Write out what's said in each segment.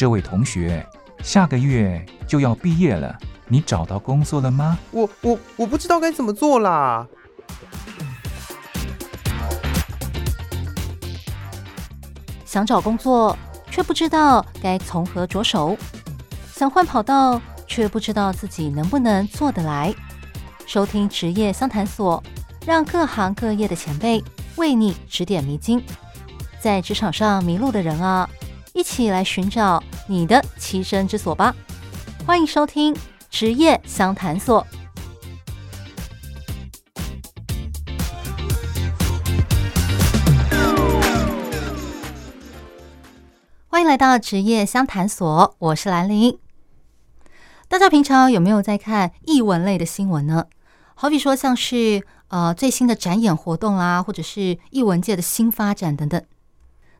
这位同学，下个月就要毕业了，你找到工作了吗？我我我不知道该怎么做啦。想找工作，却不知道该从何着手；想换跑道，却不知道自己能不能做得来。收听职业相谈所，让各行各业的前辈为你指点迷津。在职场上迷路的人啊，一起来寻找你的栖身之所吧！欢迎收听职业相谈所。欢迎来到职业相谈所，我是兰玲。大家平常有没有在看艺文类的新闻呢？好比说像是呃最新的展演活动啦，或者是艺文界的新发展等等。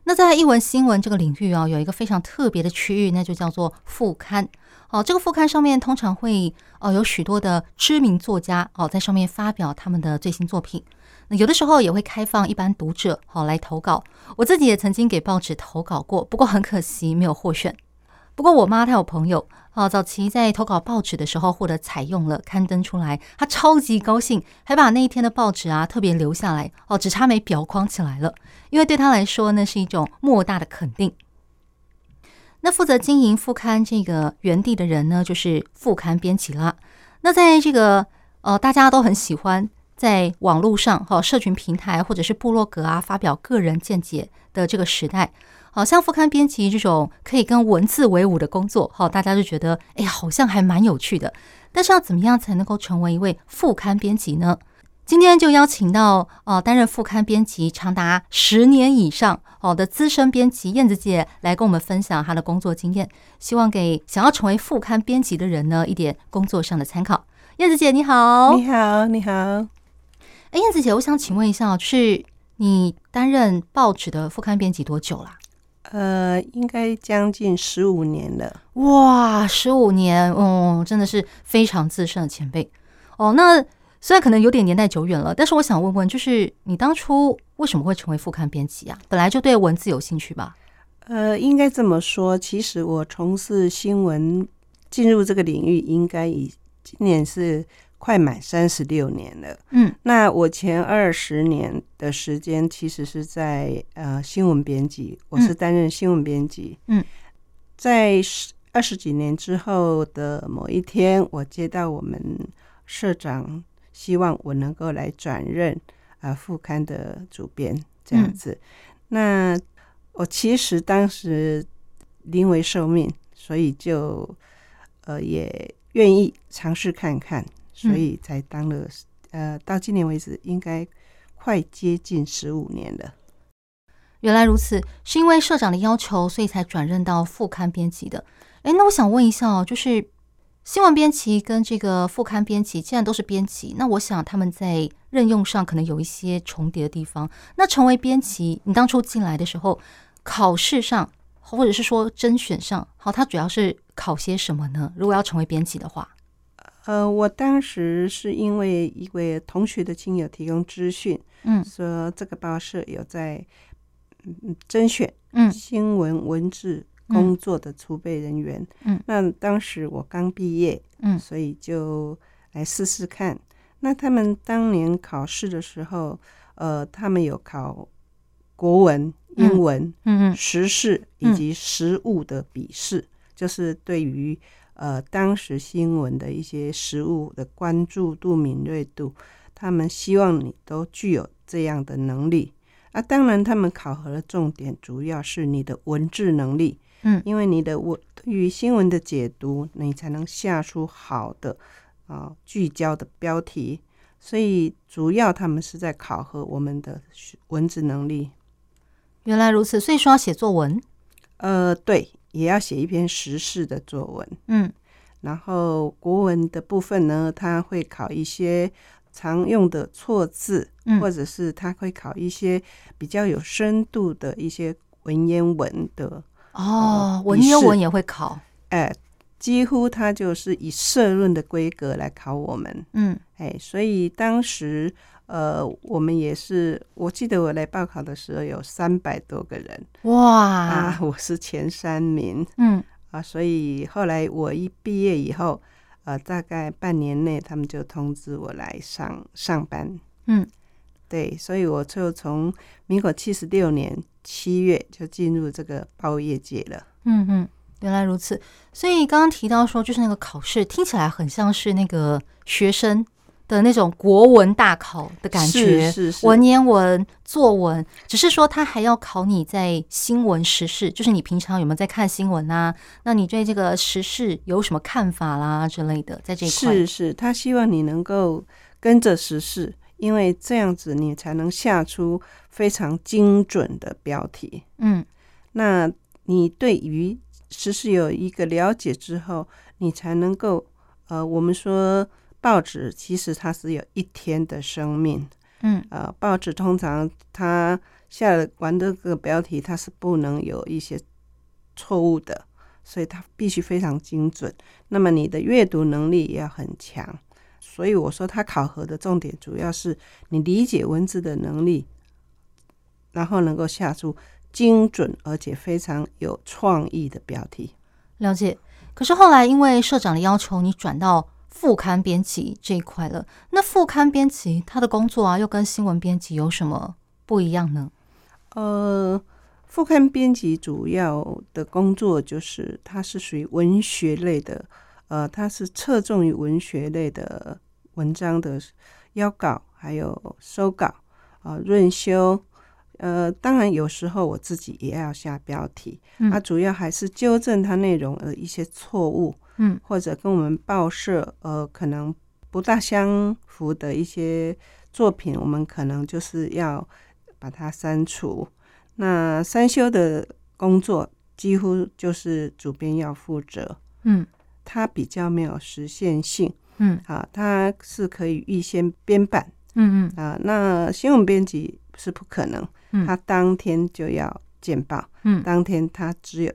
那在译文新闻这个领域啊，有一个非常特别的区域，那就叫做副刊。哦，这个副刊上面通常会哦有许多的知名作家哦在上面发表他们的最新作品。那有的时候也会开放一般读者哦来投稿。我自己也曾经给报纸投稿过，不过很可惜没有获选。不过我妈她有朋友。哦，早期在投稿报纸的时候获得采用了，刊登出来，他超级高兴，还把那一天的报纸啊特别留下来。哦，只差没裱框起来了，因为对他来说那是一种莫大的肯定。那负责经营副刊这个园地的人呢，就是副刊编辑啦。那在这个呃大家都很喜欢在网络上哈、社群平台或者是部落格啊发表个人见解的这个时代。好像副刊编辑这种可以跟文字为伍的工作，好，大家就觉得，哎，好像还蛮有趣的。但是要怎么样才能够成为一位副刊编辑呢？今天就邀请到哦，担任副刊编辑长达十年以上哦的资深编辑燕子姐来跟我们分享她的工作经验，希望给想要成为副刊编辑的人呢一点工作上的参考。燕子姐你好，你好，你好。哎，燕子姐，我想请问一下，是你担任报纸的副刊编辑多久了？呃，应该将近十五年了。哇，十五年，哦，真的是非常资深的前辈哦。那虽然可能有点年代久远了，但是我想问问，就是你当初为什么会成为副刊编辑啊？本来就对文字有兴趣吧？呃，应该这么说，其实我从事新闻进入这个领域，应该已今年是。快满三十六年了，嗯，那我前二十年的时间其实是在呃新闻编辑，我是担任新闻编辑，嗯，在二十几年之后的某一天，我接到我们社长希望我能够来转任啊副刊的主编这样子，那我其实当时临危受命，所以就呃也愿意尝试看看。所以才当了，呃，到今年为止应该快接近十五年了。原来如此，是因为社长的要求，所以才转任到副刊编辑的。诶，那我想问一下哦，就是新闻编辑跟这个副刊编辑，既然都是编辑，那我想他们在任用上可能有一些重叠的地方。那成为编辑，你当初进来的时候，考试上或者是说甄选上，好，他主要是考些什么呢？如果要成为编辑的话？呃，我当时是因为一位同学的亲友提供资讯，嗯，说这个报社有在嗯甄选嗯。新闻文字工作的储备人员，嗯，那当时我刚毕业，嗯，所以就来试试看。那他们当年考试的时候，呃，他们有考国文、英文、嗯嗯，时事以及实务的笔试，就是对于。呃，当时新闻的一些实物的关注度、敏锐度，他们希望你都具有这样的能力啊。当然，他们考核的重点主要是你的文字能力，嗯，因为你的文对于新闻的解读，你才能下出好的啊聚焦的标题。所以，主要他们是在考核我们的文字能力。原来如此，所以说要写作文，呃，对。也要写一篇时事的作文，嗯，然后国文的部分呢，他会考一些常用的错字，嗯，或者是他会考一些比较有深度的一些文言文的哦，文言文也会考，哎，几乎它就是以社论的规格来考我们。嗯，哎，所以当时呃，我们也是，我记得我来报考的时候有三百多个人，哇啊，我是前三名。嗯啊，所以后来我一毕业以后，呃，大概半年内他们就通知我来上上班。嗯，对，所以我就从民国七十六年七月就进入这个报业界了。嗯嗯，原来如此。所以刚刚提到说，就是那个考试听起来很像是那个学生的那种国文大考的感觉，是是是，文言文、作文，只是说他还要考你在新闻时事，就是你平常有没有在看新闻啊？那你对这个时事有什么看法啦之类的，在这一块是是，他希望你能够跟着时事，因为这样子你才能下出非常精准的标题。嗯，那你对于时事有一个了解之后，你才能够呃，我们说。报纸其实它是有一天的生命，嗯，呃，报纸通常它下完这个标题，它是不能有一些错误的，所以它必须非常精准。那么你的阅读能力也要很强，所以我说它考核的重点主要是你理解文字的能力，然后能够下出精准而且非常有创意的标题。了解。可是后来因为社长的要求，你转到。副刊编辑这一块了，那副刊编辑他的工作啊，又跟新闻编辑有什么不一样呢？呃，副刊编辑主要的工作就是，它是属于文学类的，呃，它是侧重于文学类的文章的邀稿，还有收稿啊、呃、润修。呃，当然有时候我自己也要下标题，它、嗯、主要还是纠正它内容的一些错误。嗯，或者跟我们报社呃可能不大相符的一些作品，我们可能就是要把它删除。那三修的工作几乎就是主编要负责。嗯，它比较没有实现性。嗯，啊，它是可以预先编版。嗯嗯，啊，那新闻编辑是不可能。嗯，他当天就要见报。嗯，当天他只有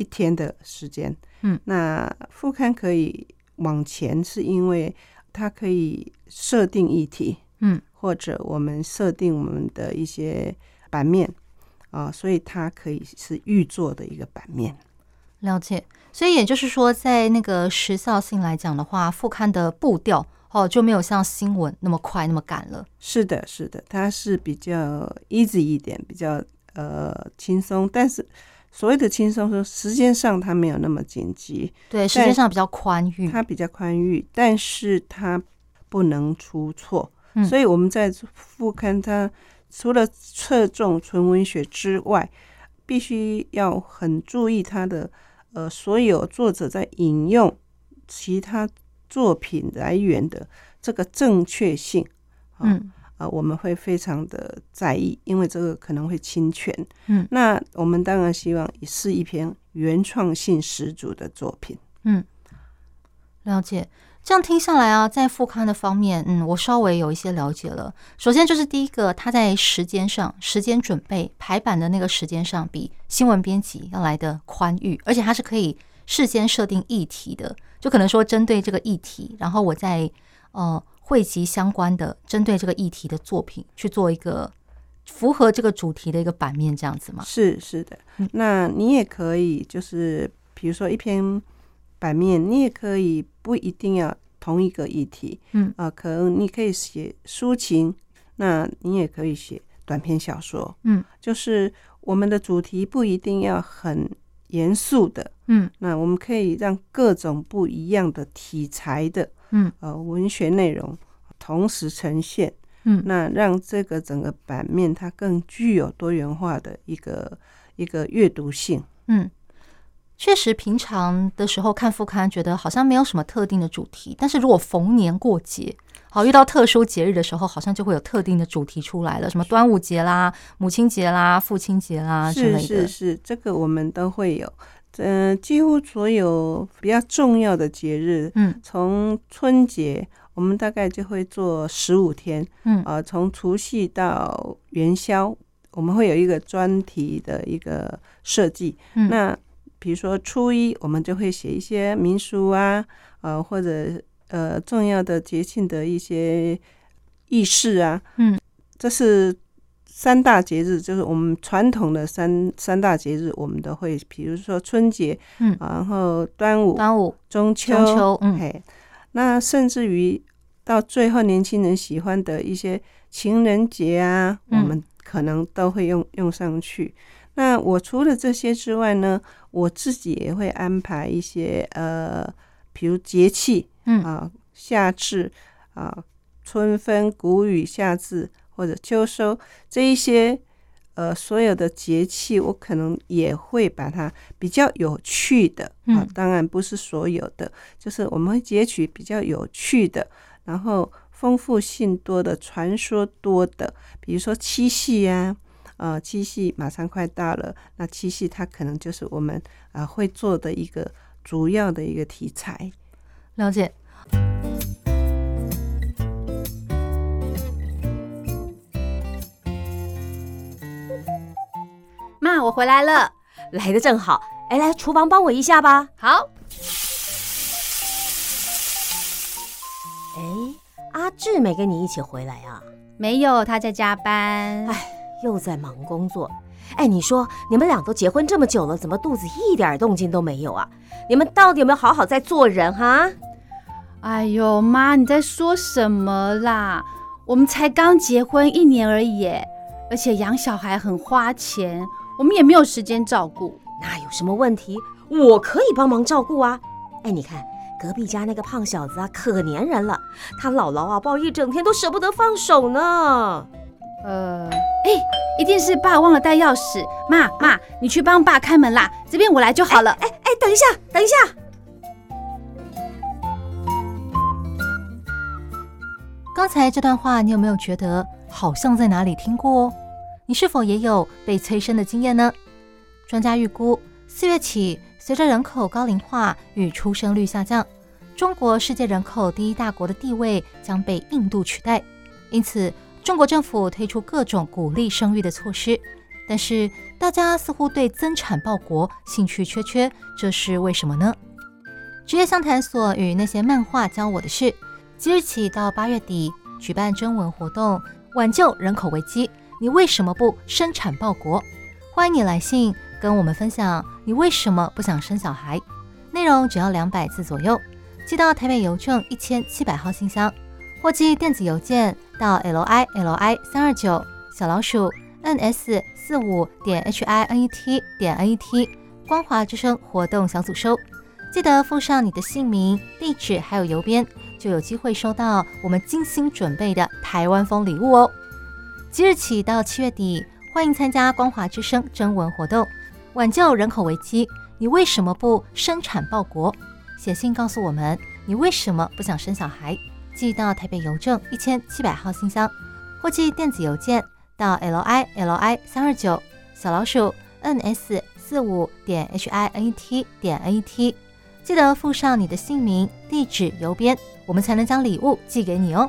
一天的时间。嗯，那副刊可以往前，是因为它可以设定议题，嗯，或者我们设定我们的一些版面啊，所以它可以是预做的一个版面。了解，所以也就是说，在那个时效性来讲的话，副刊的步调哦就没有像新闻那么快那么赶了。是的，是的，它是比较 easy 一点，比较呃轻松，但是。所谓的轻松，说时间上它没有那么紧急，对，时间上比较宽裕，它比较宽裕，但是它不能出错，嗯，所以我们在副刊，它除了侧重纯文学之外，必须要很注意它的呃，所有作者在引用其他作品来源的这个正确性，嗯。啊，我们会非常的在意，因为这个可能会侵权。嗯，那我们当然希望是一篇原创性十足的作品。嗯，了解。这样听下来啊，在副刊的方面，嗯，我稍微有一些了解了。首先就是第一个，它在时间上、时间准备、排版的那个时间上，比新闻编辑要来的宽裕，而且它是可以事先设定议题的，就可能说针对这个议题，然后我在呃。汇集相关的针对这个议题的作品，去做一个符合这个主题的一个版面，这样子吗？是是的，那你也可以，就是比如说一篇版面，你也可以不一定要同一个议题，嗯啊，可能你可以写抒情，那你也可以写短篇小说，嗯，就是我们的主题不一定要很严肃的，嗯，那我们可以让各种不一样的题材的。嗯，呃，文学内容同时呈现，嗯，那让这个整个版面它更具有多元化的一个一个阅读性。嗯，确实，平常的时候看副刊，觉得好像没有什么特定的主题，但是如果逢年过节，好遇到特殊节日的时候，好像就会有特定的主题出来了，什么端午节啦、母亲节啦、父亲节啦之类的。是是是，这个我们都会有。嗯、呃，几乎所有比较重要的节日，嗯，从春节，我们大概就会做十五天，嗯，啊、呃，从除夕到元宵，我们会有一个专题的一个设计，嗯，那比如说初一，我们就会写一些民俗啊，呃，或者呃重要的节庆的一些仪式啊。嗯，这是三大节日，就是我们传统的三三大节日，我们都会，比如说春节，嗯，然后端午、端午、中秋、中秋，嗯，嘿，那甚至于到最后，年轻人喜欢的一些情人节啊，嗯，我们可能都会用用上去。那我除了这些之外呢，我自己也会安排一些呃，比如节气，嗯。啊，夏至啊，春分、谷雨、夏至或者秋收这一些呃所有的节气，我可能也会把它比较有趣的啊，当然不是所有的，就是我们会截取比较有趣的，然后丰富性多的、传说多的，比如说七夕呀。呃，七夕马上快到了，那七夕它可能就是我们啊、呃、会做的一个主要的一个题材。了解。妈，我回来了，来的正好。哎，来厨房帮我一下吧。好。哎，阿志没跟你一起回来啊？没有，他在加班。哎。又在忙工作，哎，你说你们俩都结婚这么久了，怎么肚子一点动静都没有啊？你们到底有没有好好在做人哈？哎呦妈，你在说什么啦？我们才刚结婚一年而已，而且养小孩很花钱，我们也没有时间照顾。那有什么问题？我可以帮忙照顾啊！哎，你看隔壁家那个胖小子啊，可粘人了，他姥姥啊抱一整天都舍不得放手呢。呃，哎，一定是爸忘了带钥匙。妈妈，你去帮爸开门啦，这边我来就好了。哎哎，等一下，等一下。刚才这段话，你有没有觉得好像在哪里听过哦？你是否也有被催生的经验呢？专家预估，四月起，随着人口高龄化与出生率下降，中国世界人口第一大国的地位将被印度取代。因此，中国政府推出各种鼓励生育的措施，但是大家似乎对增产报国兴趣缺缺，这是为什么呢？职业相谈所与那些漫画教我的事，即日起到八月底举办征文活动，挽救人口危机。你为什么不生产报国？欢迎你来信跟我们分享你为什么不想生小孩，内容只要两百字左右，寄到台北邮政一千七百号信箱。或寄电子邮件到 l i l i 三二九小老鼠 n s 四五点 h i n e t 点 n e t 光华之声活动小组收，记得附上你的姓名、地址还有邮编，就有机会收到我们精心准备的台湾风礼物哦。即日起到七月底，欢迎参加光华之声征文活动，挽救人口危机。你为什么不生产报国？写信告诉我们，你为什么不想生小孩？寄到台北邮政一千七百号信箱，或寄电子邮件到 l i l i 三二九小老鼠 n s 四五点 h i n e t 点 n e t，记得附上你的姓名、地址、邮编，我们才能将礼物寄给你哦。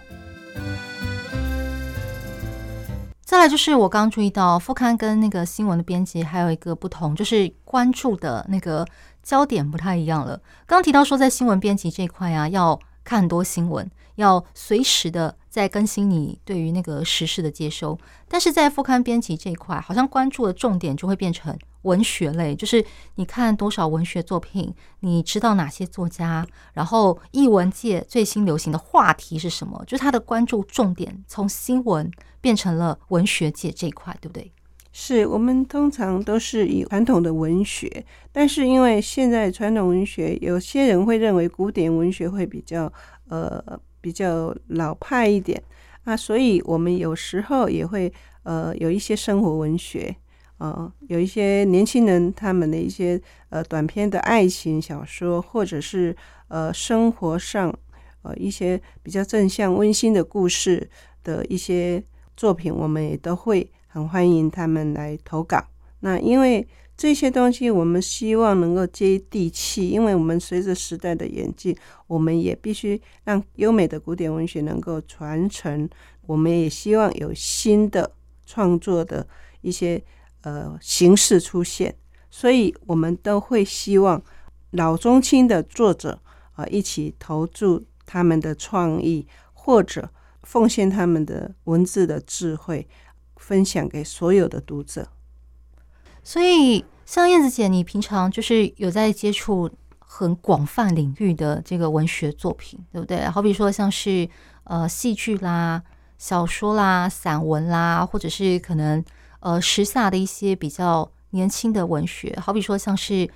再来就是我刚刚注意到副刊跟那个新闻的编辑还有一个不同，就是关注的那个焦点不太一样了。刚刚提到说在新闻编辑这一块啊，要看很多新闻。要随时的在更新你对于那个时事的接收，但是在副刊编辑这一块，好像关注的重点就会变成文学类，就是你看多少文学作品，你知道哪些作家，然后译文界最新流行的话题是什么，就是他的关注重点从新闻变成了文学界这一块，对不对？是我们通常都是以传统的文学，但是因为现在传统文学，有些人会认为古典文学会比较呃。比较老派一点啊，所以我们有时候也会呃有一些生活文学，呃，有一些年轻人他们的一些呃短篇的爱情小说，或者是呃生活上呃一些比较正向温馨的故事的一些作品，我们也都会很欢迎他们来投稿。那因为这些东西我们希望能够接地气，因为我们随着时代的演进，我们也必须让优美的古典文学能够传承。我们也希望有新的创作的一些呃形式出现，所以我们都会希望老中青的作者啊一起投注他们的创意，或者奉献他们的文字的智慧，分享给所有的读者。所以，像燕子姐，你平常就是有在接触很广泛领域的这个文学作品，对不对？好比说，像是呃戏剧啦、小说啦、散文啦，或者是可能呃时下的一些比较年轻的文学，好比说像是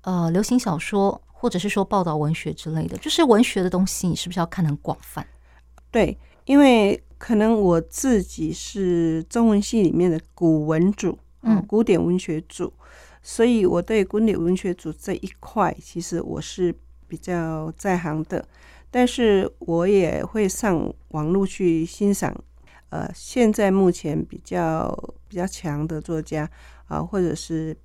呃流行小说，或者是说报道文学之类的，就是文学的东西，你是不是要看得很广泛？对，因为可能我自己是中文系里面的古文组。嗯，古典文学组，所以我对古典文学组这一块，其实我是比较在行的。但是我也会上网络去欣赏，呃，现在目前比较比较强的作家啊，或者是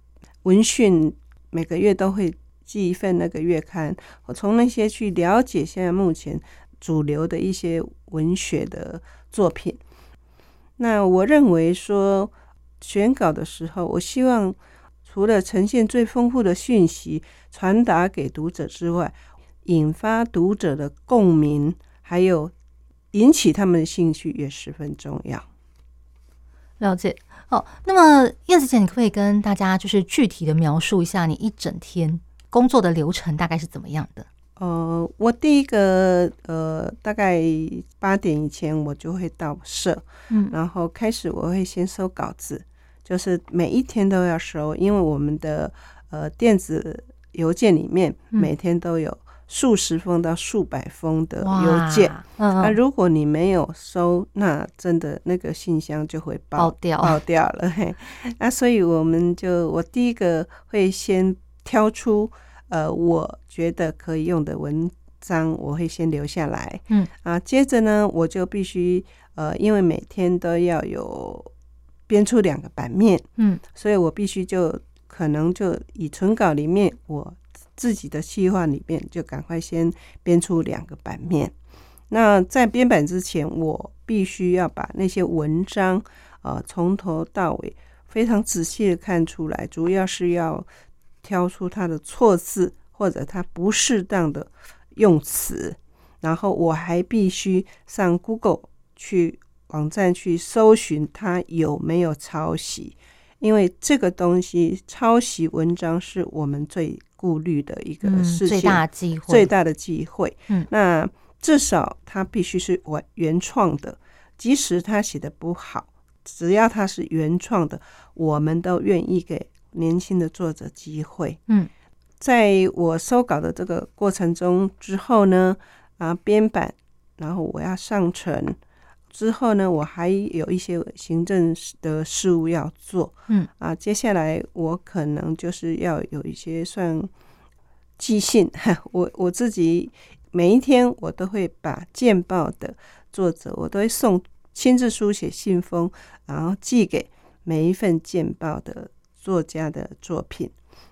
文讯，每个月都会寄一份那个月刊，我从那些去了解现在目前主流的一些文学的作品。那我认为说。选稿的时候，我希望除了呈现最丰富的讯息传达给读者之外，引发读者的共鸣，还有引起他们的兴趣也十分重要。了解。好，那么燕子姐，你可以跟大家就是具体的描述一下你一整天工作的流程大概是怎么样的？呃，我第一个呃，大概八点以前我就会到社，嗯，然后开始我会先收稿子。就是每一天都要收，因为我们的呃电子邮件里面每天都有数十封到数百封的邮件。那如果你没有收，那真的那个信箱就会爆，爆掉，爆掉了。嘿，那所以我们就我第一个会先挑出呃我觉得可以用的文章，我会先留下来。嗯啊，接着呢，我就必须呃，因为每天都要有。编出两个版面，嗯，所以我必须就可能就以存稿里面我自己的计划里面就赶快先编出两个版面。那在编版之前，我必须要把那些文章呃从头到尾非常仔细的看出来，主要是要挑出它的错字或者它不适当的用词，然后我还必须上 Google 去。网站去搜寻它有没有抄袭，因为这个东西抄袭文章是我们最顾虑的一个事情，最大机会，最大的机会。嗯，那至少它必须是我原创的，即使他写的不好，只要他是原创的，我们都愿意给年轻的作者机会。嗯，在我收稿的这个过程中之后呢，啊，编版，然后我要上传。之后呢，我还有一些行政的事务要做，嗯啊，接下来我可能就是要有一些算寄信，我我自己每一天我都会把见报的作者，我都会送亲自书写信封，然后寄给每一份见报的作家的作品。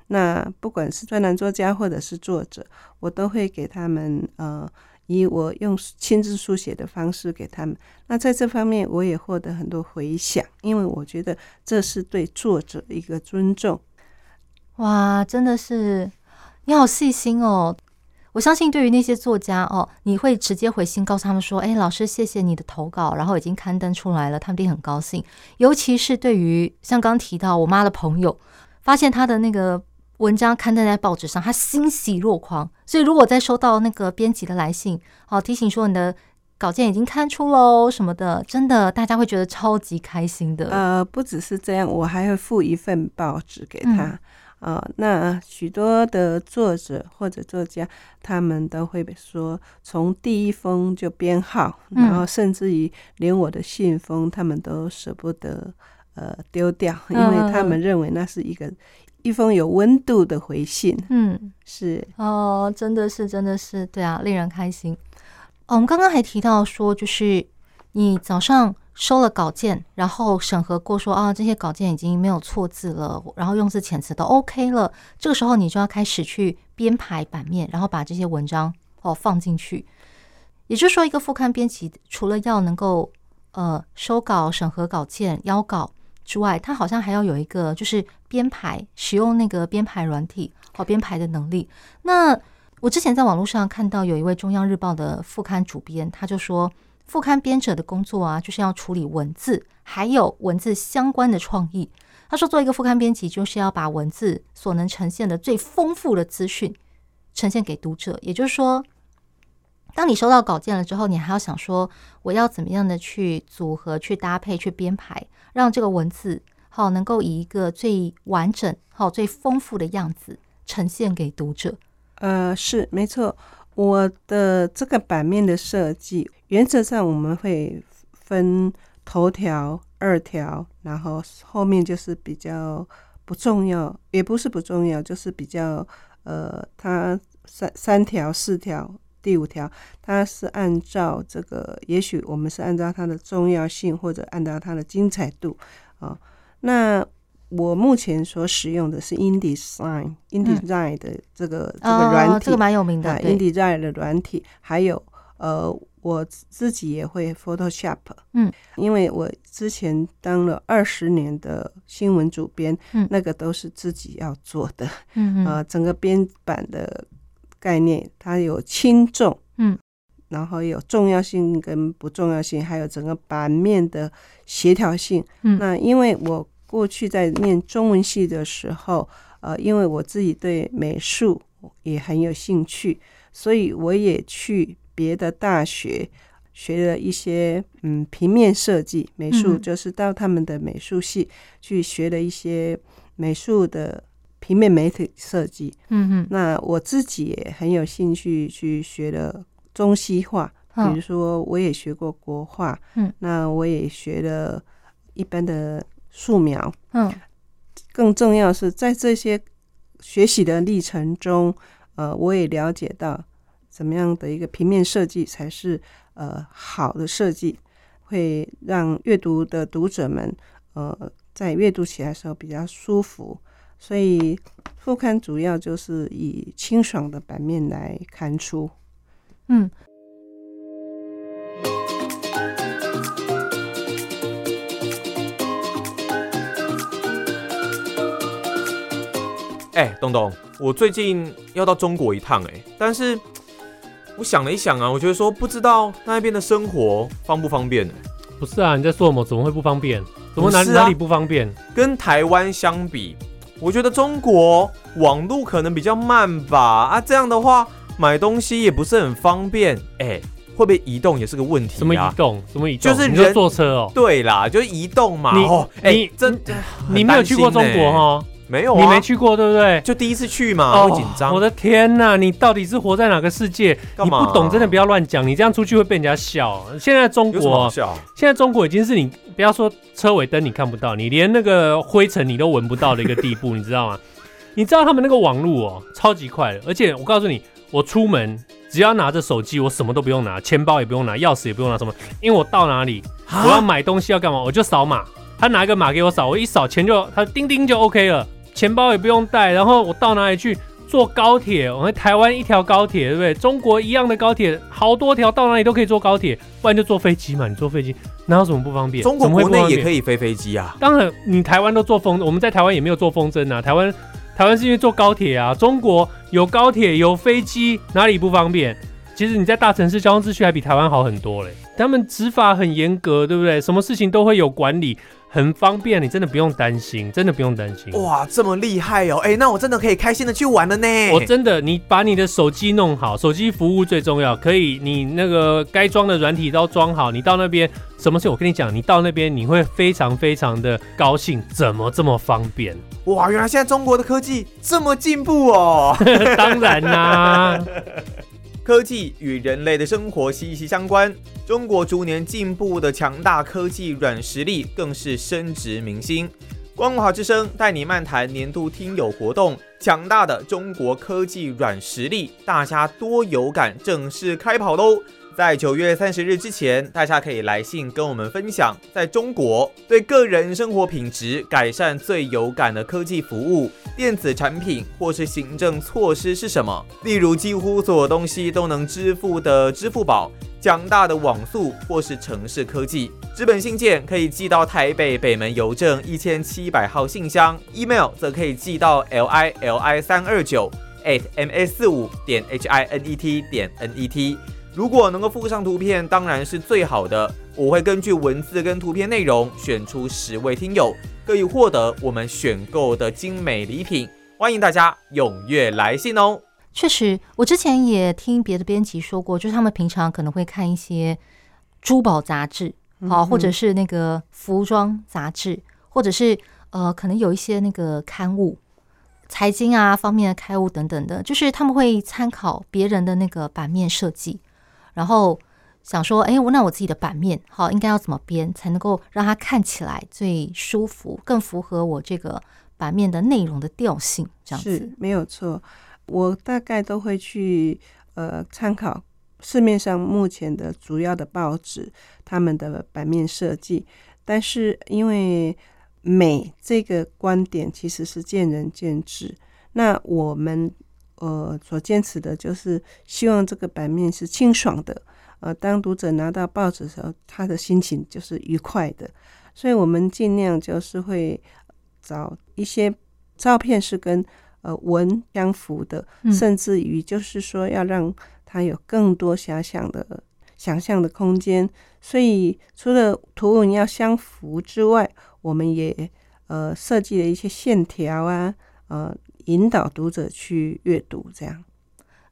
那不管是专栏作家或者是作者，我都会给他们呃。以我用亲自书写的方式给他们，那在这方面我也获得很多回响，因为我觉得这是对作者一个尊重。哇，真的是你好细心哦！我相信对于那些作家哦，你会直接回信告诉他们说：“哎，老师，谢谢你的投稿，然后已经刊登出来了，他们一定很高兴。”尤其是对于像刚刚提到我妈的朋友，发现他的那个。文章刊登在报纸上，他欣喜若狂。所以，如果再收到那个编辑的来信，好提醒说你的稿件已经刊出喽什么的，真的大家会觉得超级开心的。呃，不只是这样，我还会附一份报纸给他。呃，那许多的作者或者作家，他们都会说，从第一封就编号，然后甚至于连我的信封，他们都舍不得呃丢掉，因为他们认为那是一个。一封有温度的回信，嗯，是哦，真的是，真的是，对啊，令人开心。哦，我们刚刚还提到说，就是你早上收了稿件，然后审核过说，啊，这些稿件已经没有错字了，然后用字遣词都 OK 了，这个时候你就要开始去编排版面，然后把这些文章哦放进去。也就是说，一个副刊编辑除了要能够呃收稿、审核稿件、邀稿。之外，它好像还要有一个就是编排，使用那个编排软体和编排的能力。那我之前在网络上看到有一位中央日报的副刊主编，他就说，副刊编者的工作啊，就是要处理文字，还有文字相关的创意。他说，做一个副刊编辑，就是要把文字所能呈现的最丰富的资讯呈现给读者。也就是说，当你收到稿件了之后，你还要想说，我要怎么样的去组合、去搭配、去编排，让这个文字好能够以一个最完整、好最丰富的样子呈现给读者。呃，是没错。我的这个版面的设计，原则上我们会分头条、二条，然后后面就是比较不重要，也不是不重要，就是比较呃，它三三条、四条。第五条，它是按照这个，也许我们是按照它的重要性，或者按照它的精彩度啊、哦。那我目前所使用的是 InDesign，InDesign 的这个、嗯、这个软体，哦、这个蛮有名的。啊、InDesign 的软体，还有呃，我自己也会 Photoshop。嗯，因为我之前当了二十年的新闻主编，嗯，那个都是自己要做的。嗯啊、呃，整个编版的。概念它有轻重，嗯，然后有重要性跟不重要性，还有整个版面的协调性。嗯，那因为我过去在念中文系的时候，呃，因为我自己对美术也很有兴趣，所以我也去别的大学学了一些嗯平面设计美术，就是到他们的美术系去学了一些美术的。平面媒体设计，嗯哼，那我自己也很有兴趣去学了中西画，比如说我也学过国画，嗯，那我也学了一般的素描，嗯，更重要是在这些学习的历程中，呃，我也了解到怎么样的一个平面设计才是呃好的设计，会让阅读的读者们呃在阅读起来的时候比较舒服。所以副刊主要就是以清爽的版面来刊出。嗯。哎，东东，我最近要到中国一趟哎，但是我想了一想啊，我觉得说不知道那边的生活方不方便呢？不是啊，你在说什么？怎么会不方便？怎么哪里哪里不方便？跟台湾相比。我觉得中国网路可能比较慢吧，啊，这样的话买东西也不是很方便，哎、欸，会不会移动也是个问题啊？什么移动？什么移动？就是你就坐车哦。对啦，就是移动嘛。你哎、欸，真你没有去过中国哈？没有、啊，你没去过，对不对？就第一次去嘛，会紧张。我的天哪，你到底是活在哪个世界？你不懂，真的不要乱讲。你这样出去会被人家笑。现在中国，现在中国已经是你不要说车尾灯你看不到，你连那个灰尘你都闻不到的一个地步，你知道吗？你知道他们那个网络哦，超级快的。而且我告诉你，我出门只要拿着手机，我什么都不用拿，钱包也不用拿，钥匙也不用拿，什么？因为我到哪里，我要买东西要干嘛，我就扫码，他拿一个码给我扫，我一扫钱就他叮叮就 OK 了。钱包也不用带，然后我到哪里去坐高铁？我们台湾一条高铁，对不对？中国一样的高铁，好多条，到哪里都可以坐高铁，不然就坐飞机嘛。你坐飞机哪有什么不方便？中国国内也可以飞飞机啊。当然，你台湾都坐风，我们在台湾也没有坐风筝啊。台湾台湾是因为坐高铁啊。中国有高铁有飞机，哪里不方便？其实你在大城市交通秩序还比台湾好很多嘞。他们执法很严格，对不对？什么事情都会有管理。很方便，你真的不用担心，真的不用担心。哇，这么厉害哦！哎，那我真的可以开心的去玩了呢。我真的，你把你的手机弄好，手机服务最重要。可以，你那个该装的软体都装好，你到那边什么事？我跟你讲，你到那边你会非常非常的高兴。怎么这么方便？哇，原来现在中国的科技这么进步哦！当然啦。科技与人类的生活息息相关，中国逐年进步的强大科技软实力更是深植民心。光华之声带你漫谈年度听友活动，强大的中国科技软实力，大家多有感，正式开跑喽！在九月三十日之前，大家可以来信跟我们分享，在中国对个人生活品质改善最有感的科技服务、电子产品或是行政措施是什么？例如，几乎所有东西都能支付的支付宝、强大的网速或是城市科技。纸本信件可以寄到台北北门邮政一千七百号信箱，email 则可以寄到 l i l i 三二九 at m s 四五点 h i n e t 点 n e t。如果能够附上图片，当然是最好的。我会根据文字跟图片内容选出十位听友，可以获得我们选购的精美礼品。欢迎大家踊跃来信哦！确实，我之前也听别的编辑说过，就是他们平常可能会看一些珠宝杂志，好、嗯，或者是那个服装杂志，或者是呃，可能有一些那个刊物、财经啊方面的刊物等等的，就是他们会参考别人的那个版面设计。然后想说，哎，我那我自己的版面，好，应该要怎么编才能够让它看起来最舒服，更符合我这个版面的内容的调性？这样子是没有错。我大概都会去呃参考市面上目前的主要的报纸他们的版面设计，但是因为美这个观点其实是见仁见智，那我们。呃，所坚持的就是希望这个版面是清爽的。呃，当读者拿到报纸的时候，他的心情就是愉快的。所以我们尽量就是会找一些照片是跟呃文相符的，嗯，甚至于就是说要让他有更多遐想的想象的空间。所以除了图文要相符之外，我们也呃设计了一些线条啊，呃。引导读者去阅读，这样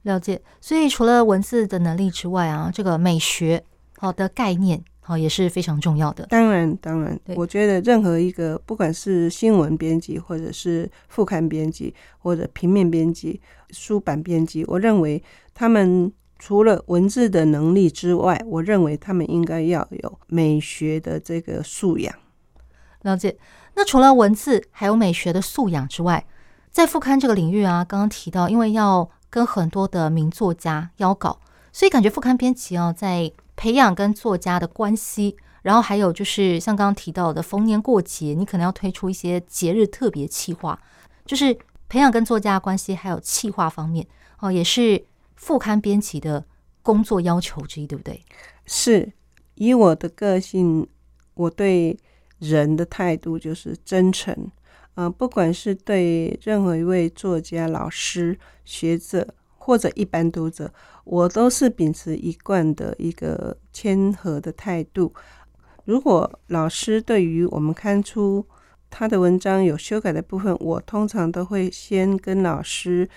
了解。所以除了文字的能力之外啊，这个美学好的概念好也是非常重要的。当然，当然，我觉得任何一个不管是新闻编辑，或者是副刊编辑，或者平面编辑、书版编辑，我认为他们除了文字的能力之外，我认为他们应该要有美学的这个素养。了解。那除了文字还有美学的素养之外，在副刊这个领域啊，刚刚提到，因为要跟很多的名作家邀稿，所以感觉副刊编辑啊，在培养跟作家的关系，然后还有就是像刚刚提到的逢年过节，你可能要推出一些节日特别企划，就是培养跟作家关系，还有企划方面哦，也是副刊编辑的工作要求之一，对不对？是，以我的个性，我对人的态度就是真诚。嗯，不管是对任何一位作家、老师、学者或者一般读者，我都是秉持一贯的一个谦和的态度。如果老师对于我们刊出他的文章有修改的部分，我通常都会先跟老师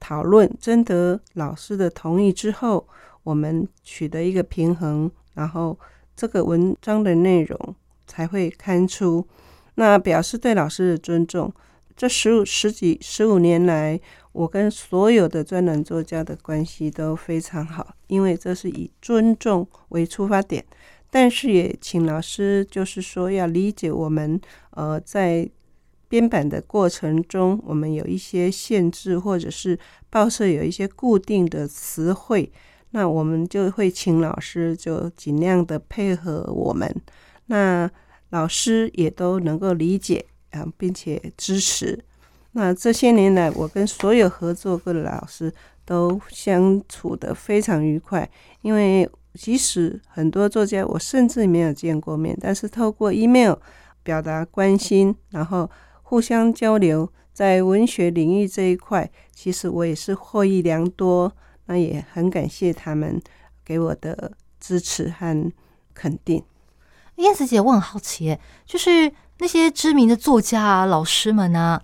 讨论，征得老师的同意之后，我们取得一个平衡，然后这个文章的内容才会刊出。那表示对老师的尊重。这十五十几十五年来，我跟所有的专栏作家的关系都非常好，因为这是以尊重为出发点。但是也请老师就是说要理解我们，呃，在编版的过程中，我们有一些限制，或者是报社有一些固定的词汇，那我们就会请老师就尽量的配合我们。那老师也都能够理解啊，并且支持。那这些年来，我跟所有合作过的老师都相处得非常愉快。因为即使很多作家我甚至没有见过面，但是透过 email 表达关心，然后互相交流，在文学领域这一块，其实我也是获益良多。那也很感谢他们给我的支持和肯定。燕子姐，我很好奇，就是那些知名的作家啊、老师们啊，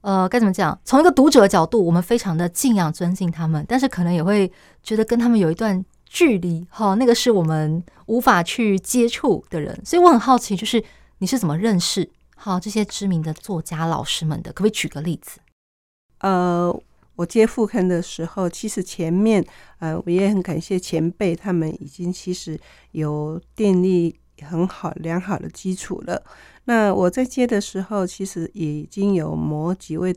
呃，该怎么讲？从一个读者的角度，我们非常的敬仰、尊敬他们，但是可能也会觉得跟他们有一段距离，哈，那个是我们无法去接触的人。所以我很好奇，就是你是怎么认识好这些知名的作家、老师们的？可不可以举个例子？呃，我接副刊的时候，其实前面，呃，我也很感谢前辈，他们已经其实有电力。很好，良好的基础了。那我在接的时候，其实也已经有某几位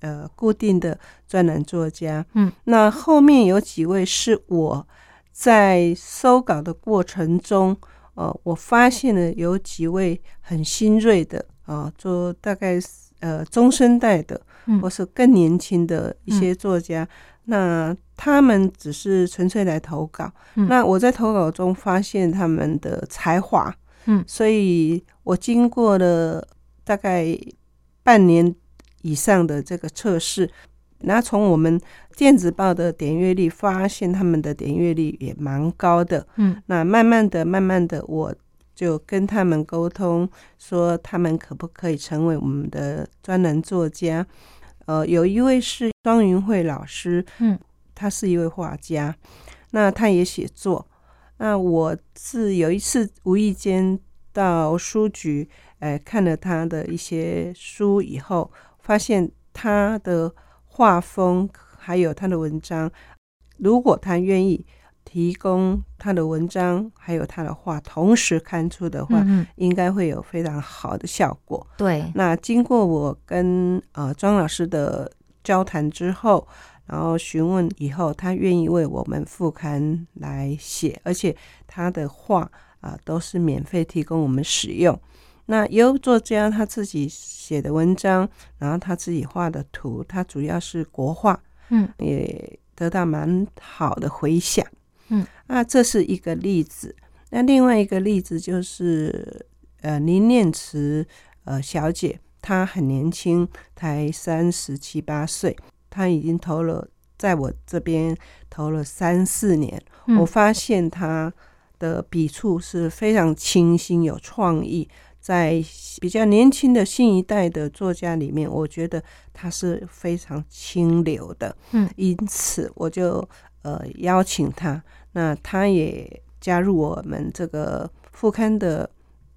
呃固定的专栏作家。嗯，那后面有几位是我在收稿的过程中，呃，我发现了有几位很新锐的啊，做、呃、大概呃中生代的，或是更年轻的一些作家，嗯、那他们只是纯粹来投稿。嗯、那我在投稿中发现他们的才华，嗯，所以我经过了大概半年以上的这个测试。那从我们电子报的点阅率发现，他们的点阅率也蛮高的。嗯，那慢慢的、慢慢的，我就跟他们沟通，说他们可不可以成为我们的专栏作家？呃，有一位是庄云慧老师，嗯，他是一位画家，那他也写作。那我是有一次无意间到书局，呃，看了他的一些书以后，发现他的。画风还有他的文章，如果他愿意提供他的文章，还有他的画同时刊出的话，应该会有非常好的效果。对，那经过我跟呃庄老师的交谈之后，然后询问以后，他愿意为我们副刊来写，而且他的画啊，呃，都是免费提供我们使用。那由作家他自己写的文章，然后他自己画的图，他主要是国画，嗯，也得到蛮好的回响，嗯，那这是一个例子。那另外一个例子就是，呃，林念慈呃小姐，她很年轻，才三十七八岁，她已经投了，在我这边投了三四年，嗯，我发现她的笔触是非常清新有创意。在比较年轻的新一代的作家里面，我觉得他是非常清流的，嗯，因此我就呃邀请他，那他也加入我们这个副刊的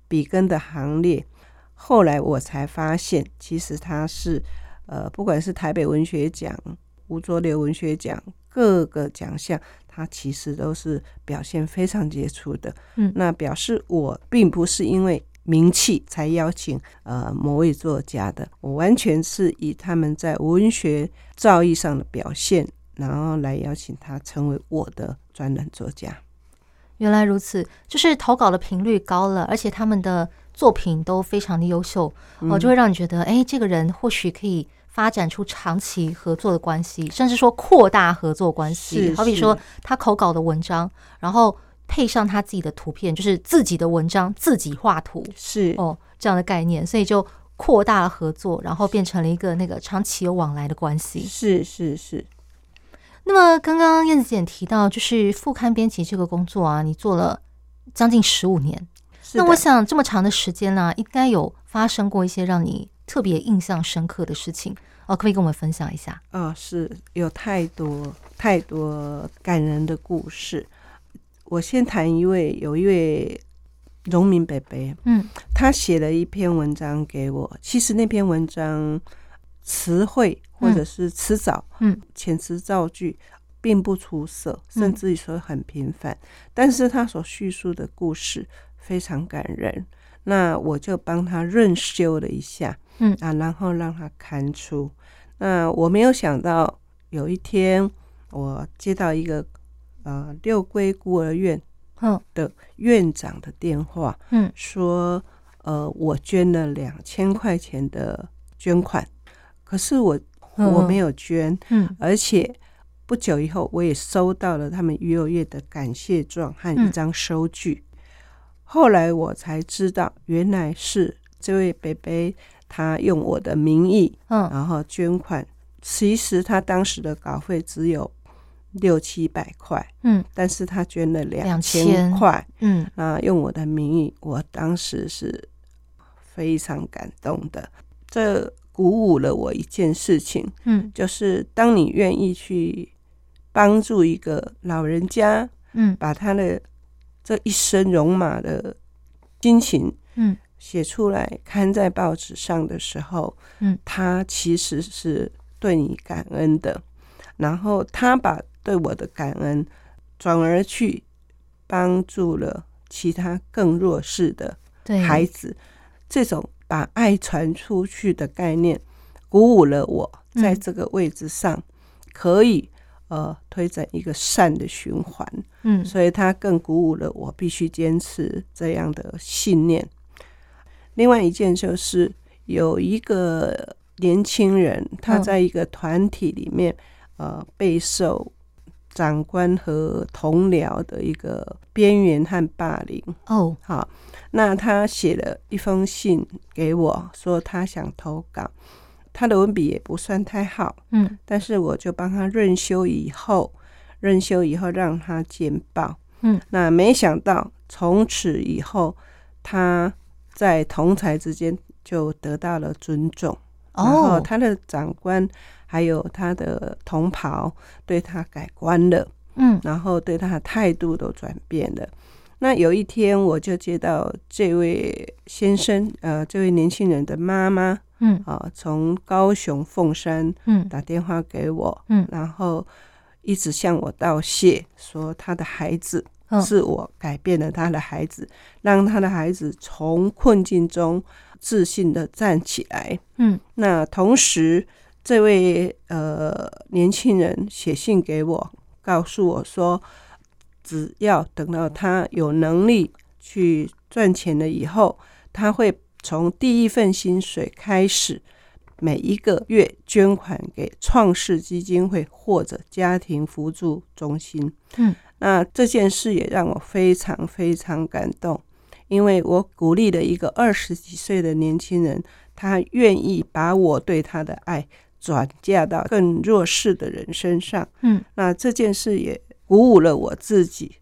笔耕的行列。后来我才发现，其实他是呃，不管是台北文学奖、吴浊流文学奖各个奖项，他其实都是表现非常杰出的。嗯，那表示我并不是因为。名气才邀请呃某位作家的，我完全是以他们在文学造诣上的表现，然后来邀请他成为我的专栏作家。原来如此，就是投稿的频率高了，而且他们的作品都非常的优秀，哦，就会让你觉得，哎，这个人或许可以发展出长期合作的关系，甚至说扩大合作关系。好比说他投稿的文章，然后。配上他自己的图片，就是自己的文章，自己画图，是哦，这样的概念，所以就扩大了合作，然后变成了一个那个长期有往来的关系。是是是。那么刚刚燕子姐提到，就是副刊编辑这个工作啊，你做了将近十五年。那我想这么长的时间呢、啊，应该有发生过一些让你特别印象深刻的事情哦，可不可以跟我们分享一下？啊、哦，是有太多太多感人的故事。我先谈一位，有一位农民伯伯，嗯，他写了一篇文章给我。其实那篇文章词汇或者是词藻，嗯，遣词造句并不出色，甚至于说很平凡。嗯，但是他所叙述的故事非常感人，那我就帮他润修了一下，嗯。啊，然后让他刊出。那我没有想到有一天我接到一个。呃，六龟孤儿院的院长的电话，嗯，说，呃，我捐了两千块钱的捐款，可是我我没有捐，嗯，而且不久以后，我也收到了他们幼儿园的感谢状和一张收据。后来我才知道，原来是这位北北他用我的名义，嗯，然后捐款，其实他当时的稿费只有。六七百块，嗯，但是他捐了两千块，嗯，啊，用我的名义，我当时是非常感动的，这鼓舞了我一件事情，嗯，就是当你愿意去帮助一个老人家，嗯，把他的这一生戎马的心情，嗯，写出来刊在报纸上的时候，嗯，他其实是对你感恩的，然后他把。对我的感恩，转而去帮助了其他更弱势的孩子。这种把爱传出去的概念，鼓舞了我在这个位置上可以呃推展一个善的循环。嗯，所以他更鼓舞了我，必须坚持这样的信念。另外一件就是有一个年轻人，他在一个团体里面，呃，备受长官和同僚的一个边缘和霸凌。哦，好，那他写了一封信给我，说他想投稿，他的文笔也不算太好，嗯，但是我就帮他润修以后。润修以后，让他见报。嗯，那没想到从此以后，他在同才之间就得到了尊重。哦，然后他的长官还有他的同袍对他改观了。嗯，然后对他的态度都转变了。那有一天，我就接到这位先生，呃，这位年轻人的妈妈，嗯，啊，从高雄凤山，嗯，打电话给我，嗯，然后。一直向我道谢，说他的孩子是我改变了他的孩子，让他的孩子从困境中自信的站起来。嗯，那同时，这位呃年轻人写信给我，告诉我说，只要等到他有能力去赚钱了以后，他会从第一份薪水开始。每一个月捐款给创世基金会或者家庭扶助中心。嗯，那这件事也让我非常非常感动，因为我鼓励了一个二十几岁的年轻人，他愿意把我对他的爱转嫁到更弱势的人身上。嗯，那这件事也鼓舞了我自己。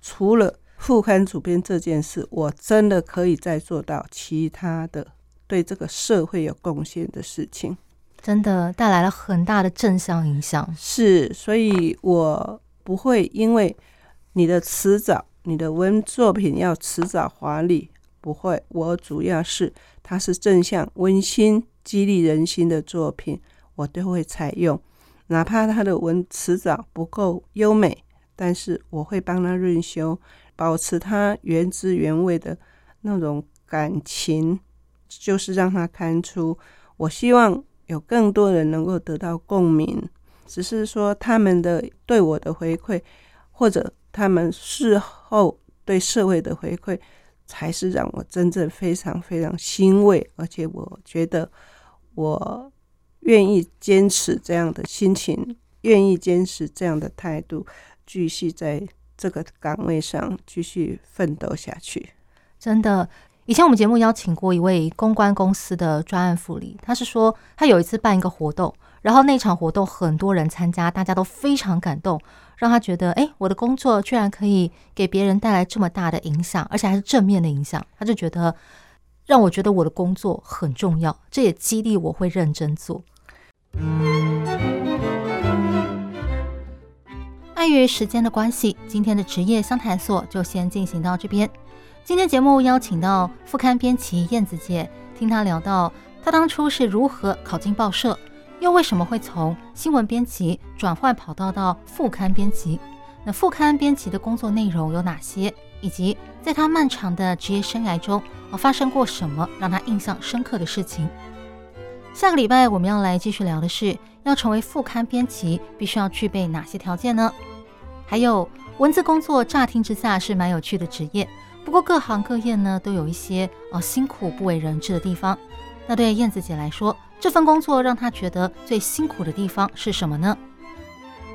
除了副刊主编这件事，我真的可以再做到其他的。对这个社会有贡献的事情，真的带来了很大的正向影响。是，所以我不会因为你的辞藻、你的文作品要辞藻华丽，不会。我主要是它是正向、温馨、激励人心的作品，我都会采用，哪怕他的文辞藻不够优美，但是我会帮他润修，保持他原汁原味的那种感情。就是让他看出，我希望有更多人能够得到共鸣。只是说他们的对我的回馈，或者他们事后对社会的回馈，才是让我真正非常非常欣慰。而且我觉得，我愿意坚持这样的心情，愿意坚持这样的态度，继续在这个岗位上继续奋斗下去。真的。以前我们节目邀请过一位公关公司的专案副理，他是说他有一次办一个活动，然后那场活动很多人参加，大家都非常感动，让他觉得，哎，我的工作居然可以给别人带来这么大的影响，而且还是正面的影响，他就觉得让我觉得我的工作很重要，这也激励我会认真做。碍于时间的关系，今天的职业相谈所就先进行到这边。今天节目邀请到副刊编辑燕子姐，听她聊到她当初是如何考进报社，又为什么会从新闻编辑转换跑道到副刊编辑？那副刊编辑的工作内容有哪些？以及在他漫长的职业生涯中，发生过什么让他印象深刻的事情？下个礼拜我们要来继续聊的是，要成为副刊编辑必须要具备哪些条件呢？还有文字工作，乍听之下是蛮有趣的职业。不过各行各业呢，都有一些呃辛苦不为人知的地方。那对燕子姐来说，这份工作让她觉得最辛苦的地方是什么呢？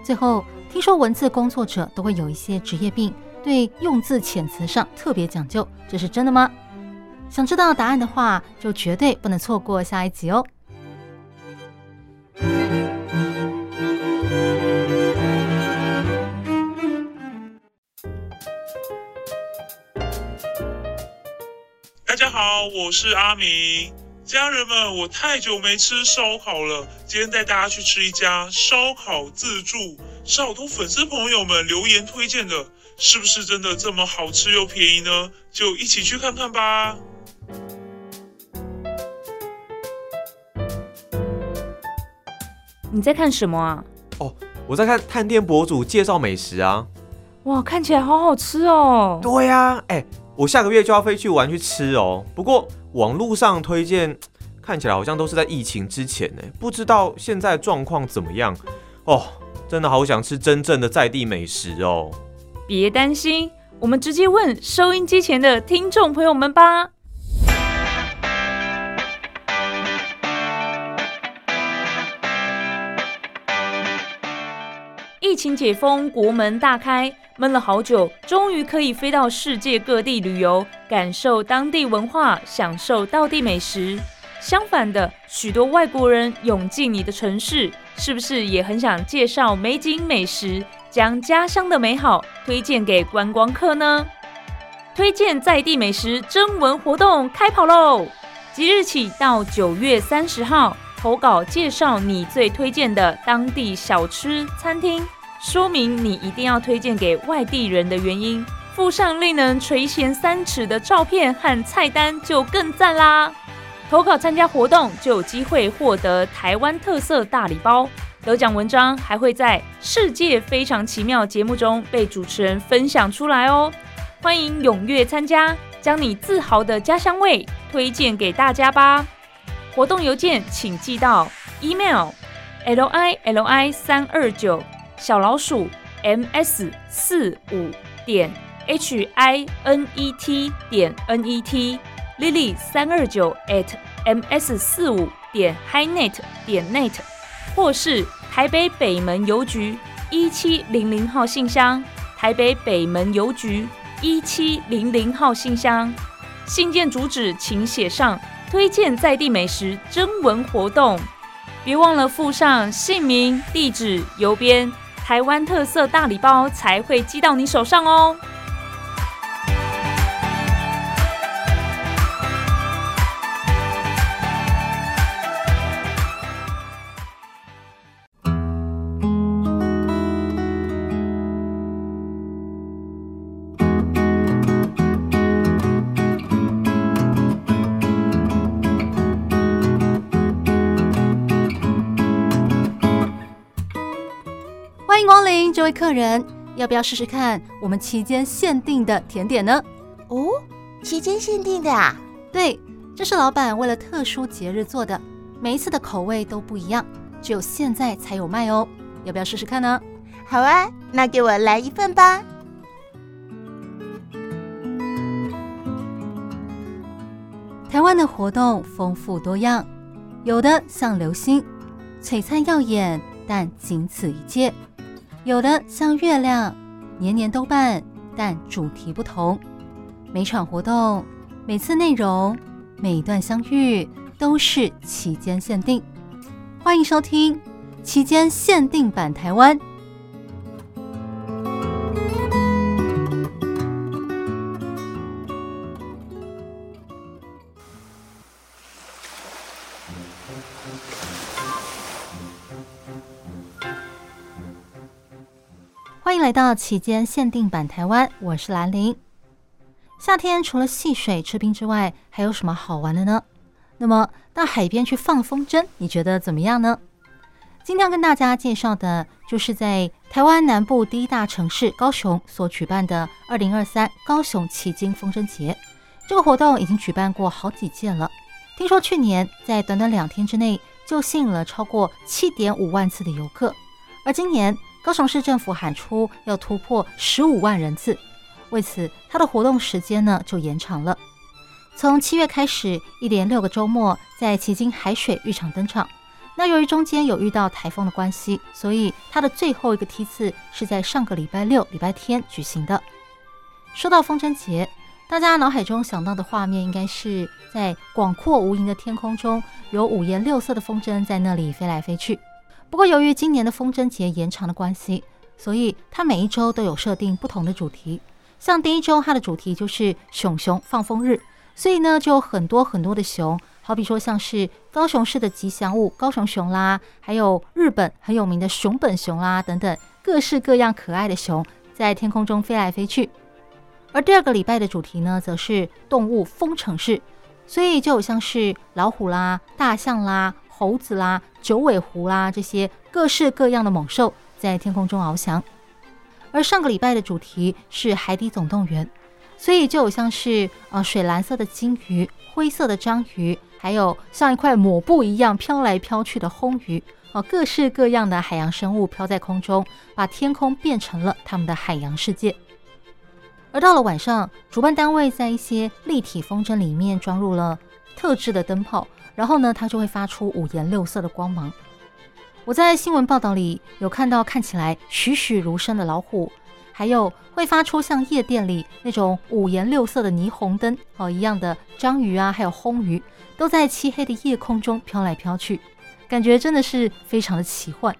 最后，听说文字工作者都会有一些职业病，对用字遣词上特别讲究，这是真的吗？想知道答案的话，就绝对不能错过下一集哦。大家好，我是阿明。家人们，我太久没吃烧烤了，今天带大家去吃一家烧烤自助，是好多粉丝朋友们留言推荐的，是不是真的这么好吃又便宜呢？就一起去看看吧。你在看什么啊？哦，我在看探店博主介绍美食啊。哇，看起来好好吃哦。对呀，啊，哎。我下个月就要飞去玩去吃哦，不过网络上推荐看起来好像都是在疫情之前呢，不知道现在状况怎么样哦。真的好想吃真正的在地美食哦。别担心，我们直接问收音机前的听众朋友们吧。疫情解封，国门大开，闷了好久，终于可以飞到世界各地旅游，感受当地文化，享受道地美食。相反的，许多外国人涌进你的城市，是不是也很想介绍美景美食，将家乡的美好推荐给观光客呢？推荐在地美食征文活动开跑喽！即日起到九月三十号，投稿介绍你最推荐的当地小吃餐厅。说明你一定要推荐给外地人的原因，附上令人垂涎三尺的照片和菜单就更赞啦！投稿参加活动就有机会获得台湾特色大礼包，得奖文章还会在《世界非常奇妙》节目中被主持人分享出来哦！欢迎踊跃参加，将你自豪的家乡味推荐给大家吧！活动邮件请寄到 email l i l i 三二九。小老鼠 m s 四五点 h i n e t 点 n e t lily 三二九 at m s 四五点 highnet 点 net 或是台北北门邮局一七零零号信箱，台北北门邮局一七零零号信箱。信件主旨请写上推荐在地美食征文活动，别忘了附上姓名、地址、邮编。台湾特色大礼包才会寄到你手上哦。这位客人，要不要试试看我们期间限定的甜点呢？哦，期间限定的啊？对，这是老板为了特殊节日做的，每一次的口味都不一样，只有现在才有卖哦。要不要试试看呢？好啊，那给我来一份吧。台湾的活动丰富多样，有的像流星，璀璨耀眼，但仅此一届。有的像月亮，年年都办，但主题不同。每场活动、每次内容、每段相遇都是期间限定。欢迎收听期间限定版台湾。来到期间限定版台湾，我是兰陵。夏天除了戏水、吃冰之外，还有什么好玩的呢？那么到海边去放风筝，你觉得怎么样呢？今天要跟大家介绍的，就是在台湾南部第一大城市高雄所举办的二零二三高雄旗津风筝节。这个活动已经举办过好几届了，听说去年在短短两天之内就吸引了超过七点五万次的游客，而今年，高雄市政府喊出要突破十五万人次，为此，它的活动时间呢就延长了。从七月开始，一连六个周末在旗津海水浴场登场。那由于中间有遇到台风的关系，所以它的最后一个梯次是在上个礼拜六、礼拜天举行的。说到风筝节，大家脑海中想到的画面应该是在广阔无垠的天空中，有五颜六色的风筝在那里飞来飞去。不过，由于今年的风筝节延长的关系，所以它每一周都有设定不同的主题。像第一周，它的主题就是“熊熊放风日”，所以呢，就有很多很多的熊，好比说像是高雄市的吉祥物高雄熊啦，还有日本很有名的熊本熊啦等等，各式各样可爱的熊在天空中飞来飞去。而第二个礼拜的主题呢，则是动物风城市，所以就有像是老虎啦、大象啦。猴子啦、九尾狐啦，这些各式各样的猛兽在天空中翱翔。而上个礼拜的主题是海底总动员，所以就有像是呃水蓝色的鲸鱼、灰色的章鱼，还有像一块抹布一样飘来飘去的魟鱼，哦，各式各样的海洋生物飘在空中，把天空变成了他们的海洋世界。而到了晚上，主办单位在一些立体风筝里面装入了特制的灯泡，然后呢，它就会发出五颜六色的光芒。我在新闻报道里有看到看起来栩栩如生的老虎，还有会发出像夜店里那种五颜六色的霓虹灯哦一样的章鱼啊，还有魟鱼，都在漆黑的夜空中飘来飘去，感觉真的是非常的奇幻。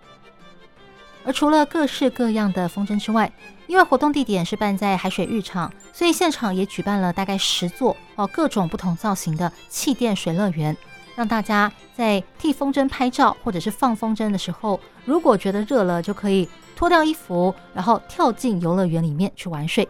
而除了各式各样的风筝之外，因为活动地点是办在海水浴场，所以现场也举办了大概十座哦各种不同造型的气垫水乐园，让大家在替风筝拍照或者是放风筝的时候，如果觉得热了，就可以脱掉衣服，然后跳进游乐园里面去玩水。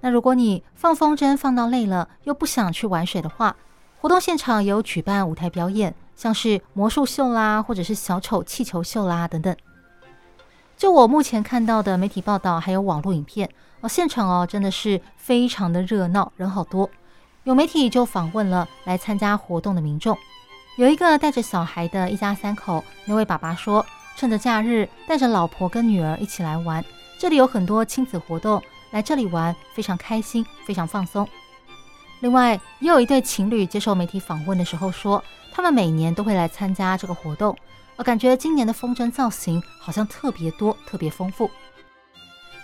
那如果你放风筝放到累了，又不想去玩水的话，活动现场有举办舞台表演，像是魔术秀啦，或者是小丑气球秀啦等等。就我目前看到的媒体报道，还有网络影片哦，现场哦真的是非常的热闹，人好多。有媒体就访问了来参加活动的民众，有一个带着小孩的一家三口，那位爸爸说，趁着假日带着老婆跟女儿一起来玩，这里有很多亲子活动，来这里玩非常开心，非常放松。另外，也有一对情侣接受媒体访问的时候说，他们每年都会来参加这个活动。我感觉今年的风筝造型好像特别多，特别丰富。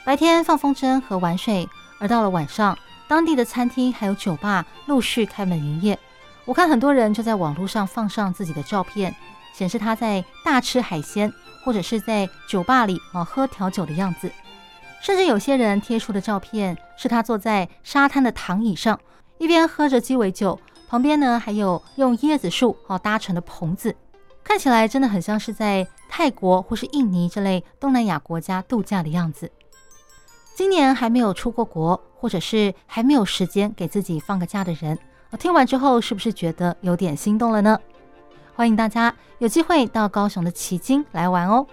白天放风筝和玩水，而到了晚上，当地的餐厅还有酒吧陆续开门营业。我看很多人就在网络上放上自己的照片，显示他在大吃海鲜，或者是在酒吧里啊喝调酒的样子。甚至有些人贴出的照片是他坐在沙滩的躺椅上，一边喝着鸡尾酒，旁边呢还有用椰子树啊搭成的棚子。看起来真的很像是在泰国或是印尼这类东南亚国家度假的样子。今年还没有出过国，或者是还没有时间给自己放个假的人，听完之后是不是觉得有点心动了呢？欢迎大家有机会到高雄的奇经来玩哦。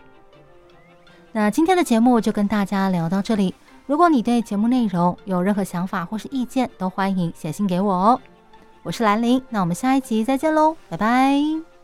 那今天的节目就跟大家聊到这里。如果你对节目内容有任何想法或是意见，都欢迎写信给我哦。我是兰陵，那我们下一集再见喽，拜拜。